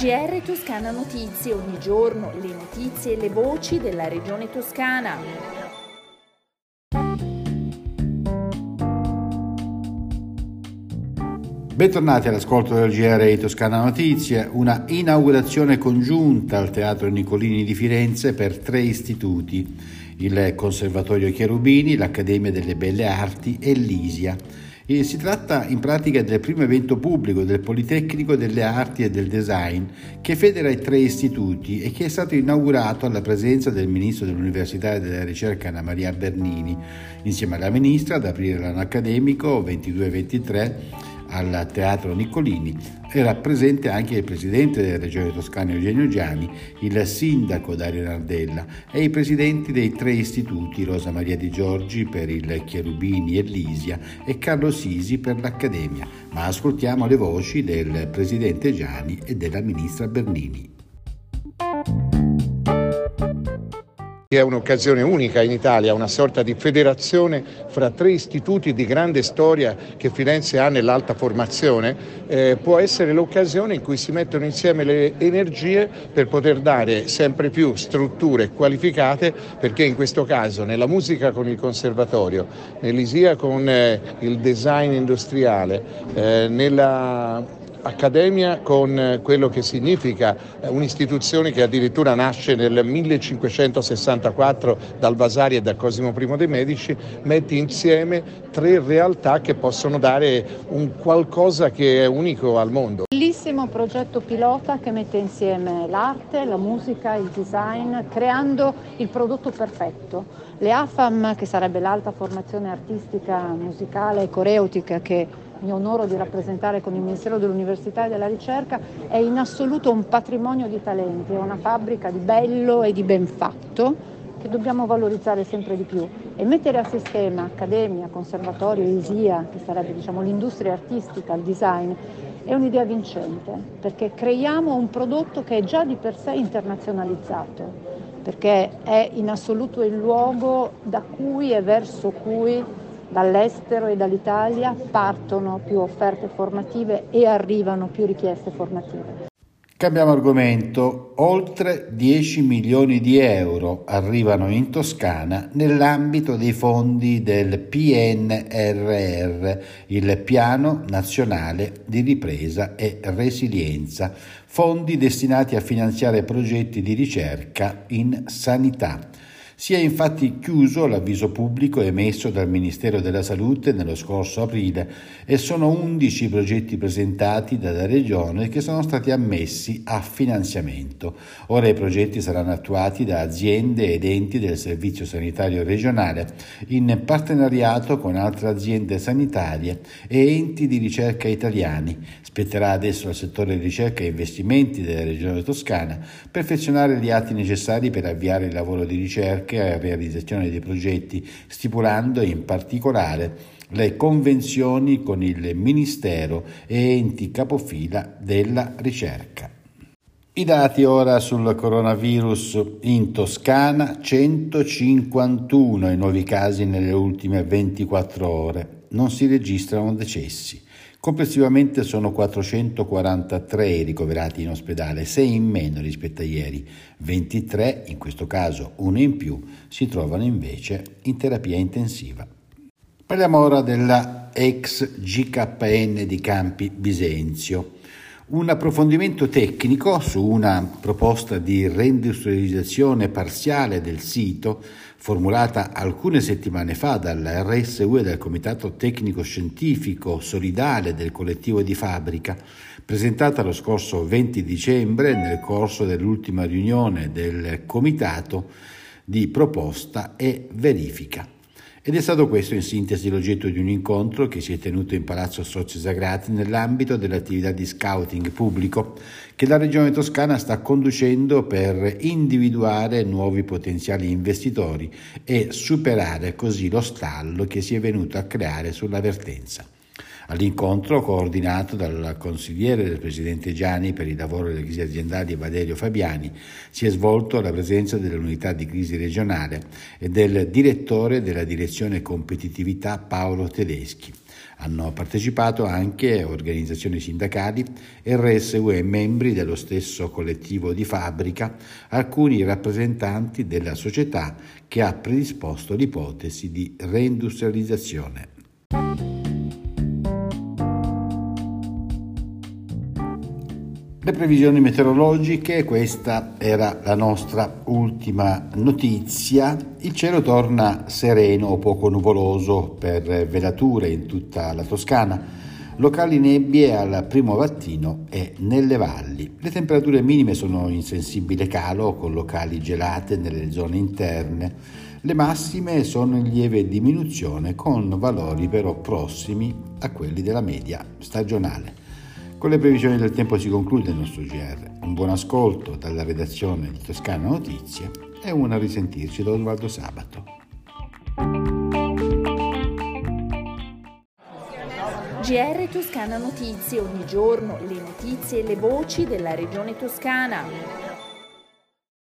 GR Toscana Notizie, ogni giorno le notizie e le voci della regione toscana. Bentornati all'ascolto del GR Toscana Notizie, una inaugurazione congiunta al Teatro Nicolini di Firenze per tre istituti, il Conservatorio Cherubini, l'Accademia delle Belle Arti e l'Isia. E si tratta in pratica del primo evento pubblico del Politecnico delle Arti e del Design che federa i tre istituti e che è stato inaugurato alla presenza del Ministro dell'Università e della Ricerca Anna Maria Bernini, insieme alla Ministra ad aprire l'anno accademico 22-23 al Teatro Niccolini. Era presente anche il presidente della Regione Toscana Eugenio Giani, il sindaco Dario Nardella e i presidenti dei tre istituti Rosa Maria Di Giorgi per il Cherubini e l'Isia e Carlo Sisi per l'Accademia. Ma ascoltiamo le voci del presidente Giani e della ministra Bernini. È un'occasione unica in Italia, una sorta di federazione fra tre istituti di grande storia che Firenze ha nell'alta formazione, eh, può essere l'occasione in cui si mettono insieme le energie per poter dare sempre più strutture qualificate, perché in questo caso nella musica con il conservatorio, nell'ISIA con eh, il design industriale, eh, nella accademia con eh, quello che significa eh, un'istituzione che addirittura nasce nel 1564 dal Vasari e da Cosimo I dei Medici, mette insieme tre realtà che possono dare un qualcosa che è unico al mondo. Bellissimo progetto pilota che mette insieme l'arte, la musica, il design, creando il prodotto perfetto. Le AFAM, che sarebbe l'alta formazione artistica, musicale e coreutica che mi onoro di rappresentare con il Ministero dell'Università e della Ricerca, è in assoluto un patrimonio di talenti, è una fabbrica di bello e di ben fatto che dobbiamo valorizzare sempre di più. E mettere a sistema accademia, conservatorio, ISIA, che sarebbe diciamo, l'industria artistica, il design, è un'idea vincente perché creiamo un prodotto che è già di per sé internazionalizzato, perché è in assoluto il luogo da cui e verso cui dall'estero e dall'Italia partono più offerte formative e arrivano più richieste formative. Cambiamo argomento. Oltre 10 milioni di euro arrivano in Toscana nell'ambito dei fondi del PNRR, il Piano Nazionale di Ripresa e Resilienza, fondi destinati a finanziare progetti di ricerca in sanità. Si è infatti chiuso l'avviso pubblico emesso dal Ministero della Salute nello scorso aprile e sono 11 i progetti presentati dalla Regione che sono stati ammessi a finanziamento. Ora i progetti saranno attuati da aziende ed enti del Servizio Sanitario Regionale in partenariato con altre aziende sanitarie e enti di ricerca italiani. Spetterà adesso al settore ricerca e investimenti della Regione Toscana perfezionare gli atti necessari per avviare il lavoro di ricerca e realizzazione dei progetti, stipulando in particolare le convenzioni con il Ministero e enti capofila della ricerca. I dati ora sul coronavirus in Toscana, 151 i nuovi casi nelle ultime 24 ore, non si registrano decessi. Complessivamente sono 443 i ricoverati in ospedale, 6 in meno rispetto a ieri. 23, in questo caso uno in più, si trovano invece in terapia intensiva. Parliamo ora della ex GKN di Campi Bisenzio. Un approfondimento tecnico su una proposta di reindustrializzazione parziale del sito formulata alcune settimane fa dalla RSU e dal Comitato Tecnico Scientifico Solidale del collettivo di fabbrica, presentata lo scorso 20 dicembre nel corso dell'ultima riunione del Comitato di proposta e verifica. Ed è stato questo in sintesi l'oggetto di un incontro che si è tenuto in Palazzo Soci Sagrati nell'ambito dell'attività di scouting pubblico che la Regione Toscana sta conducendo per individuare nuovi potenziali investitori e superare così lo stallo che si è venuto a creare sulla vertenza. All'incontro, coordinato dal consigliere del Presidente Gianni per il lavoro delle crisi aziendali Valerio Fabiani, si è svolto alla presenza dell'unità di crisi regionale e del direttore della direzione competitività Paolo Tedeschi. Hanno partecipato anche organizzazioni sindacali, RSU e membri dello stesso collettivo di fabbrica, alcuni rappresentanti della società che ha predisposto l'ipotesi di reindustrializzazione. Le previsioni meteorologiche, questa era la nostra ultima notizia. Il cielo torna sereno o poco nuvoloso per velature in tutta la Toscana, locali nebbie al primo mattino e nelle valli. Le temperature minime sono in sensibile calo con locali gelate nelle zone interne. Le massime sono in lieve diminuzione con valori però prossimi a quelli della media stagionale. Con le previsioni del tempo si conclude il nostro GR. Un buon ascolto dalla redazione di Toscana Notizie e una risentirci da Osvaldo Sabato. GR Toscana Notizie, ogni giorno le notizie e le voci della regione toscana.